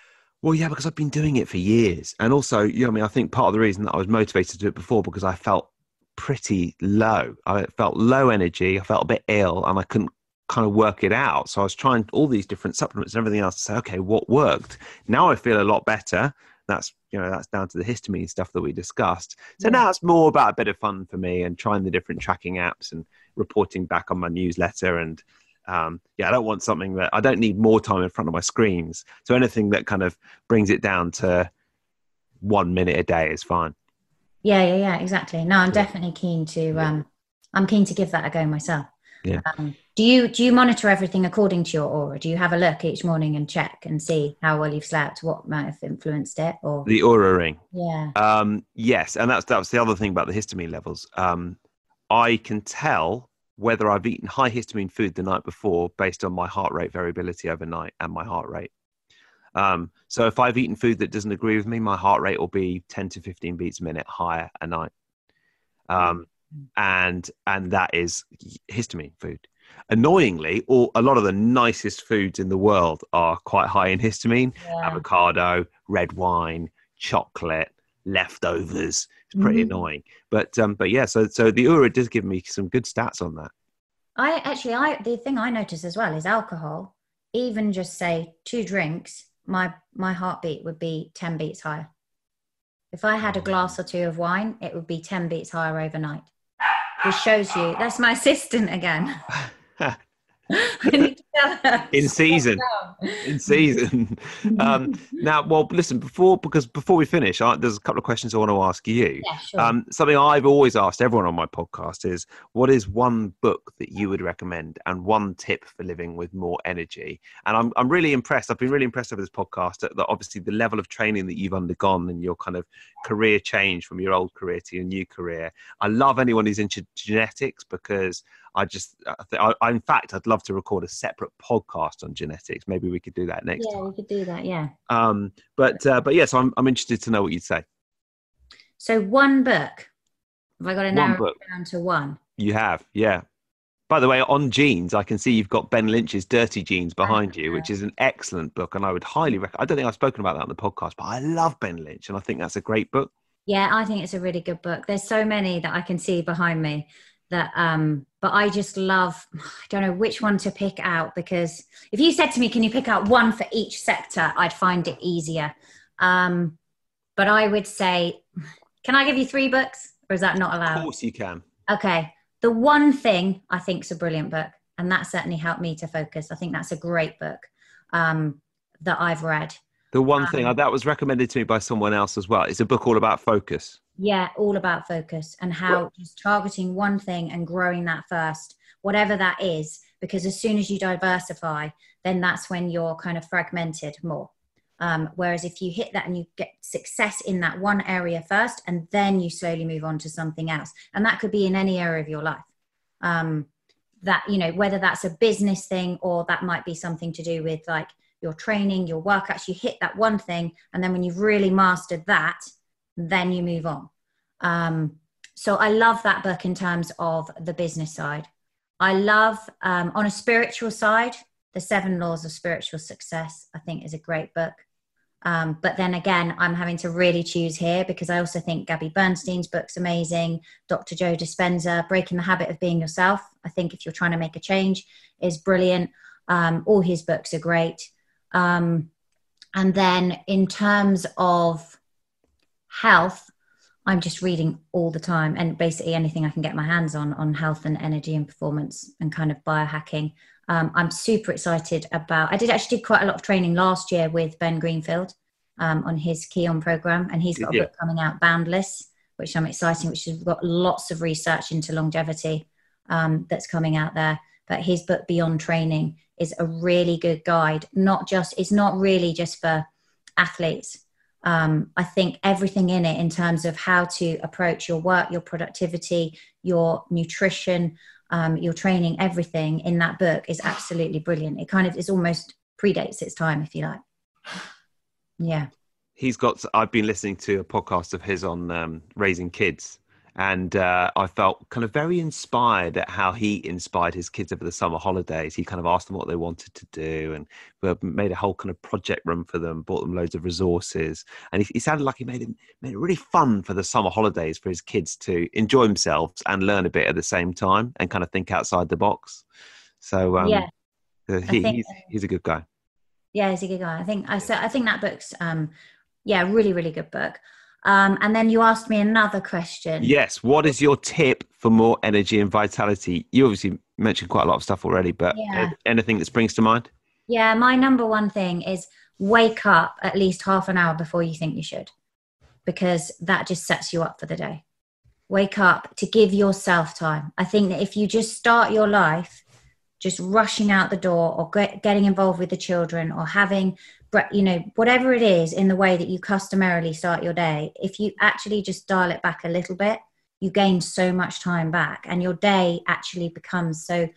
Well, yeah, because I've been doing it for years, and also, you know, I mean, I think part of the reason that I was motivated to do it before because I felt pretty low. I felt low energy. I felt a bit ill, and I couldn't kind of work it out. So I was trying all these different supplements and everything else to say, okay, what worked? Now I feel a lot better. That's you know that's down to the histamine stuff that we discussed. So Yeah. now it's more about a bit of fun for me and trying the different tracking apps and reporting back on my newsletter and um, yeah, I don't want something that I don't need more time in front of my screens. So anything that kind of brings it down to one minute a day is fine. Yeah, yeah, yeah, exactly. No, I'm Yeah. definitely keen to. Um, I'm keen to give that a go myself. Yeah. Um, do you do you monitor everything according to your Oura? Do you have a look each morning and check and see how well you've slept, what might have influenced it, or The Oura ring. yeah, Um, yes, and that's that's the other thing about the histamine levels. Um, I can tell whether I've eaten high histamine food the night before based on my heart rate variability overnight and my heart rate. Um, so if I've eaten food that doesn't agree with me, my heart rate will be 10 to 15 beats a minute higher a night. Um, and and that is histamine food. Annoyingly, all, a lot of the nicest foods in the world are quite high in histamine yeah. avocado, red wine, chocolate, leftovers. Pretty Mhm. annoying. But um, but yeah, so so the Oura does give me some good stats on that. I actually, I the thing I notice as well is alcohol. Even just say two drinks, my my heartbeat would be ten beats higher. If I had a glass or two of wine, it would be ten beats higher overnight. Which shows you that's my assistant again. <laughs> <laughs> I need to. In season. In <laughs> season. um, now, well, listen. Before because before we finish, I, there's a couple of questions I want to ask you. yeah, sure. Um, something I've always asked everyone on my podcast is what is one book that you would recommend and one tip for living with more energy? And I'm, I'm really impressed. I've been really impressed over this podcast that, that obviously the level of training that you've undergone and your kind of career change from your old career to your new career. I love anyone who's into genetics because I just, I, I- in fact, I'd love to record a separate podcast on genetics. Maybe we could do that next yeah, time. we could do that. Yeah. Um, but, uh, but yes, I'm, I'm interested to know what you'd say. So one book. Have I got to One narrow book. down to one? You have, yeah. By the way, on genes, I can see you've got Ben Lynch's Dirty Genes behind you, which is an excellent book, and I would highly recommend. I don't think I've spoken about that on the podcast, but I love Ben Lynch, and I think that's a great book. Yeah, I think it's a really good book. There's so many that I can see behind me that um but I just love <sighs> I don't know which one to pick out because if you said to me can you pick out one for each sector I'd find it easier um but I would say <sighs> can I give you three books or is that not allowed Of course, you can. okay the one thing I think is a brilliant book and that certainly helped me to focus I think that's a great book um that I've read The one thing Um, that was recommended to me by someone else as well. It's a book all about focus. Yeah all about focus and how just targeting one thing and growing that first whatever that is because as soon as you diversify then that's when you're kind of fragmented more. Um, whereas if you hit that and you get success in that one area first and then you slowly move on to something else and that could be in any area of your life. Um, that you know whether that's a business thing or that might be something to do with like your training your workouts you hit that one thing and then when you've really mastered that then you move on. Um, so I love that book in terms of the business side. I love um, on a spiritual side, The Seven Laws of Spiritual Success, I think is a great book. Um, but then again, I'm having to really choose here because I also think Gabby Bernstein's book's amazing. Dr. Joe Dispenza, Breaking the Habit of Being Yourself. I think if you're trying to make a change, is brilliant. Um, all his books are great. Um, and then in terms of health i'm just reading all the time and basically anything i can get my hands on on health and energy and performance and kind of biohacking um, i'm super excited about i did actually do quite a lot of training last year with ben greenfield um, on his Kion program and he's got a Yeah. book coming out boundless which i'm exciting which has got lots of research into longevity um, that's coming out there but his book beyond training is a really good guide not just it's not really just for athletes um, I think everything in it in terms of how to approach your work, your productivity, your nutrition, um, your training, everything in that book is absolutely brilliant. It kind of is almost predates its time, if you like. Yeah. He's got. I've been listening to a podcast of his on um, raising kids, and uh, I felt kind of very inspired at how he inspired his kids over the summer holidays. He kind of asked them what they wanted to do, and made a whole kind of project room for them. Bought them loads of resources, and he, he sounded like he made it made it really fun for the summer holidays for his kids to enjoy themselves and learn a bit at the same time, and kind of think outside the box. So um, yeah. uh, he, think- he's he's a good guy. Yeah, he's a good guy. I think I so I think that book's um yeah, really, really good book. Um, and then you asked me another question. Yes. What is your tip for more energy and vitality? You obviously mentioned quite a lot of stuff already, but Yeah. anything that springs to mind? Yeah, my number one thing is wake up at least half an hour before you think you should, because that just sets you up for the day. Wake up to give yourself time. I think that if you just start your life just rushing out the door or get, getting involved with the children or having, you know, whatever it is in the way that you customarily start your day, if you actually just dial it back a little bit, you gain so much time back and your day actually becomes so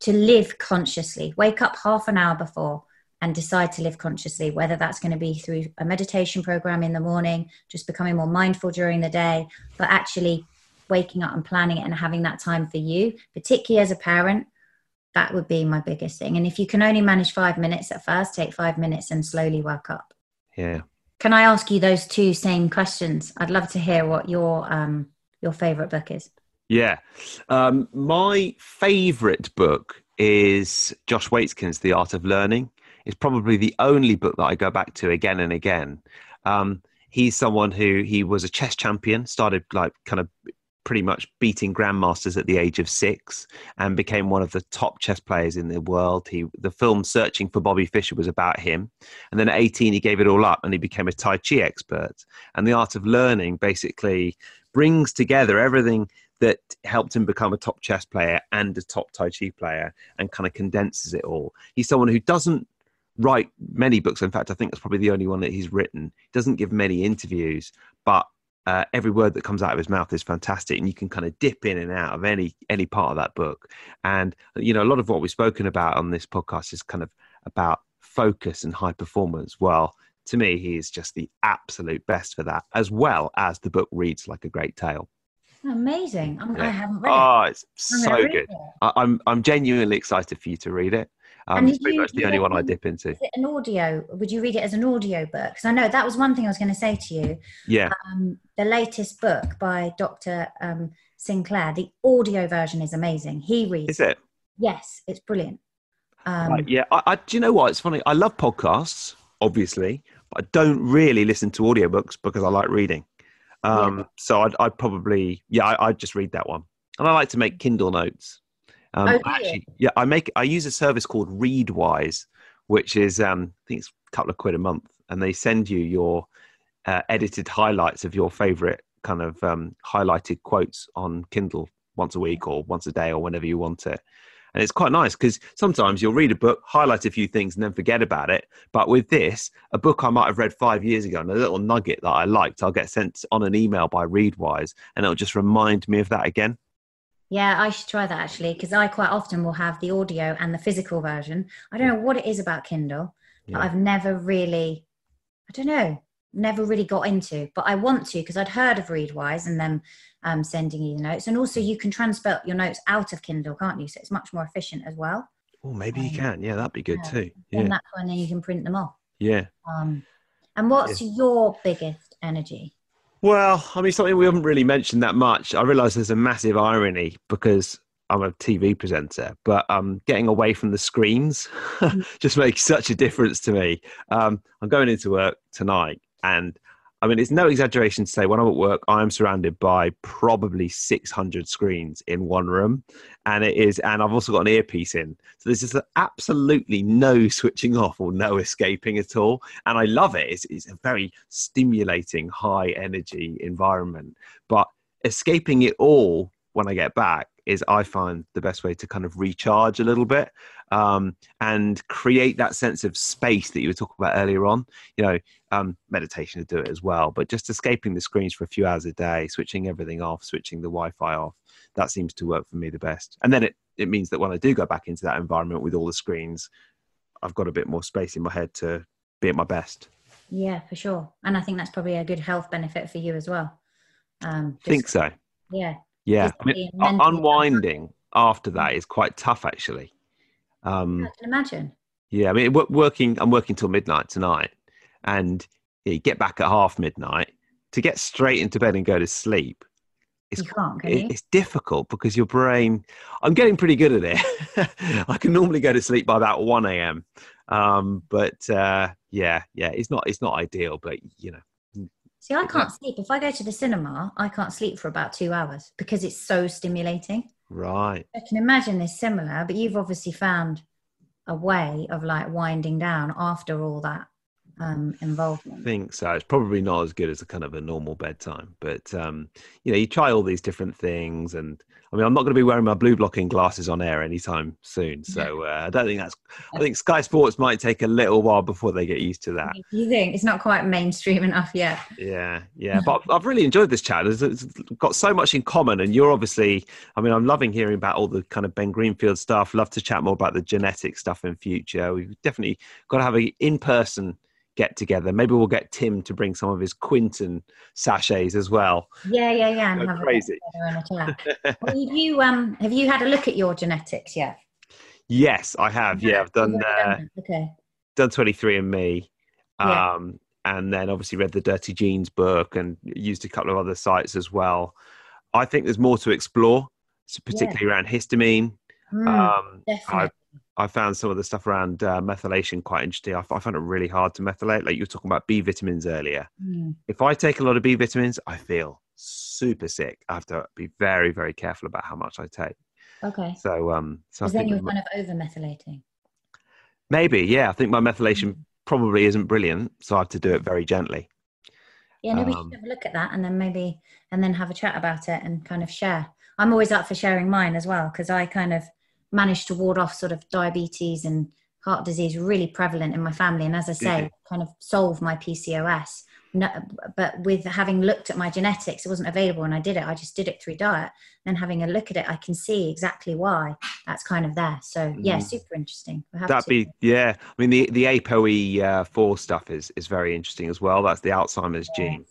to live consciously. Wake up half an hour before and decide to live consciously, whether that's going to be through a meditation program in the morning, just becoming more mindful during the day, but actually waking up and planning it and having that time for you, particularly as a parent. That would be my biggest thing. And if you can only manage five minutes at first, take five minutes and slowly work up. Yeah. Can I ask you those two same questions? I'd love to hear what your um, your favorite book is. Yeah. Um, my favorite book is Josh Waitzkin's The Art of Learning. It's probably the only book that I go back to again and again. Um, he's someone who he was a chess champion, started like kind of pretty much beating grandmasters at the age of six and became one of the top chess players in the world. He the film Searching for Bobby Fischer was about him. And then at 18 he gave it all up and he became a Tai Chi expert. And the art of learning basically brings together everything that helped him become a top chess player and a top Tai Chi player and kind of condenses it all. He's someone who doesn't write many books. In fact, I think that's probably the only one that he's written. He doesn't give many interviews, but uh, every word that comes out of his mouth is fantastic, and you can kind of dip in and out of any any part of that book. And you know, a lot of what we've spoken about on this podcast is kind of about focus and high performance. Well, to me, he is just the absolute best for that, as well as the book reads like a great tale. Amazing. I'm, I haven't read it. Oh, it's I'm so good. it. I, I'm I'm genuinely excited for you to read it. Um, And it's pretty much the only one I dip into. Is it an audio? Would you read it as an audio book? Because I know that was one thing I was going to say to you. Yeah, Um, the latest book by Dr. Um, Sinclair, the audio version is amazing. He reads. is it? Yes, it's brilliant. Um, Right, yeah. I, I, do you know what? It's funny. I love podcasts, obviously, but I don't really listen to audiobooks because I like reading. Um, So I'd, I'd probably, yeah, I, I'd just read that one. And I like to make Kindle notes. Um, Oh, I actually, yeah, I make. I use a service called Readwise, which is um, I think it's a couple of quid a month, and they send you your uh, edited highlights of your favorite kind of um, highlighted quotes on Kindle once a week or once a day or whenever you want it. And it's quite nice because sometimes you'll read a book, highlight a few things, and then forget about it. But with this, a book I might have read five years ago and a little nugget that I liked, I'll get sent on an email by Readwise and it'll just remind me of that again. Yeah, I should try that actually because I quite often will have the audio and the physical version. I don't know what it is about Kindle, Yeah. but I've never really, I don't know, never really got into. But I want to because I'd heard of Readwise and them um, sending you the notes, and also you can transfer your notes out of Kindle, can't you? So it's much more efficient as well. Oh, maybe you Um, can. Yeah, that'd be good yeah. too. And that's when then you can print them off. Yeah. Um, and what's your biggest energy? Well, I mean, something we haven't really mentioned that much. I realise there's a massive irony because I'm a TV presenter, but um, getting away from the screens <laughs> just makes such a difference to me. Um, I'm going into work tonight, and I mean, it's no exaggeration to say when I'm at work, I'm surrounded by probably 600 screens in one room, and it is, and I've also got an earpiece in, so there's just absolutely no switching off or no escaping at all, and I love it. It's, it's a very stimulating, high energy environment, but escaping it all when I get back is I find the best way to kind of recharge a little bit um, and create that sense of space that you were talking about earlier on. You know, um, meditation to do it as well, but just escaping the screens for a few hours a day, switching everything off, switching the Wi-Fi off. That seems to work for me the best. And then it it means that when I do go back into that environment with all the screens, I've got a bit more space in my head to be at my best. Yeah, for sure. And I think that's probably a good health benefit for you as well. Um, I think so. Yeah. Yeah, I mean, and un- mentally. unwinding after that is quite tough, actually. Um, I can imagine. Yeah, I mean, working. I'm working till midnight tonight, and you get back at half midnight to get straight into bed and go to sleep. It's You can't, can it- you? it's difficult because your brain. I'm getting pretty good at it. <laughs> I can normally go to sleep by about one a.m. Um, but uh, yeah, yeah, it's not it's not ideal, but you know, See, I can't sleep. If I go to the cinema, I can't sleep for about two hours because it's so stimulating. Right? I can imagine this similar, but you've obviously found a way of like winding down after all that um, involvement. I think so. It's probably not as good as a kind of a normal bedtime, but um, you know, you try all these different things, and I mean, I'm not going to be wearing my blue blocking glasses on air anytime soon, so uh, I don't think that's. I think Sky Sports might take a little while before they get used to that. You think it's not quite mainstream enough yet? Yeah, yeah, <laughs> but I've really enjoyed this chat. It's, it's got so much in common, and you're obviously. I mean, I'm loving hearing about all the kind of Ben Greenfield stuff. Love to chat more about the genetic stuff in future. We've definitely got to have a in person get together. Maybe we'll get Tim to bring some of his Quinton sachets as well. Yeah, yeah, yeah. And have crazy. get together and a have you um have you had a look at your genetics yet? Yes, I have. Yeah, I've done uh? Okay. done 23 and Me, Yeah. um, and then obviously read the Dirty Genes book and used a couple of other sites as well. I think there's more to explore, particularly around histamine. Mm, Um, I. I found some of the stuff around uh, methylation quite interesting. I, I found it really hard to methylate. Like you were talking about B vitamins earlier. Mm. If I take a lot of B vitamins, I feel super sick. I have to be very, very careful about how much I take. Okay. So, um, so then you're kind of over methylating. maybe, yeah, I think my methylation Mm. probably isn't brilliant, so I have to do it very gently. Yeah, no, we Um, should have a look at that and then maybe and then have a chat about it and kind of share. I'm always up for sharing mine as well because I kind of managed to ward off sort of diabetes and heart disease really prevalent in my family, and as I say, you? kind of solve my PCOS. No, but with having looked at my genetics, it wasn't available, and I did it. I just did it through diet. Then having a look at it, I can see exactly why that's kind of there. So yeah, Mm. super interesting. That'd to- be yeah. I mean, the the ApoE uh, four stuff is is very interesting as well. That's the Alzheimer's Yeah. gene.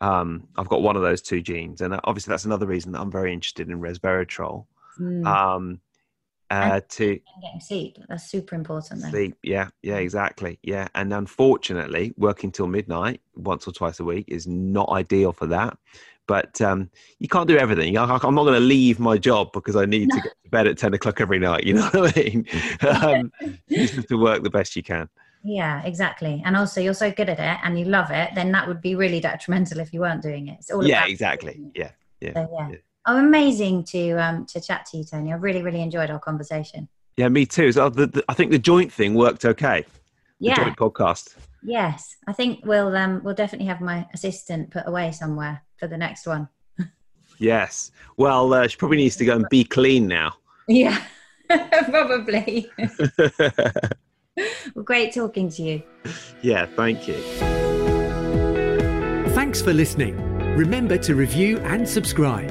Um, I've got one of those two genes, and uh, obviously that's another reason that I'm very interested in resveratrol. Mm. Um, uh, to getting sleep. That's super important. Then. sleep, yeah, yeah, exactly, yeah. And unfortunately, working till midnight once or twice a week is not ideal for that. But um, you can't do everything. I, I'm not going to leave my job because I need to get to bed at ten o'clock every night. You know what I mean? <laughs> um, you just have to work the best you can. Yeah, exactly. And also, you're so good at it and you love it, then that would be really detrimental if you weren't doing it. It's all Yeah, about exactly. Yeah, yeah. So, yeah. yeah. Oh, amazing to um to chat to you, Tony. I really, really enjoyed our conversation. Yeah, me too. So the, the, I think the joint thing worked okay. The Yeah. joint podcast. Yes. I think we'll um we'll definitely have my assistant put away somewhere for the next one. <laughs> Yes. Well, uh, she probably needs to go and be clean now. Yeah. <laughs> Probably. <laughs> well, great talking to you. yeah, thank you. Thanks for listening. Remember to review and subscribe.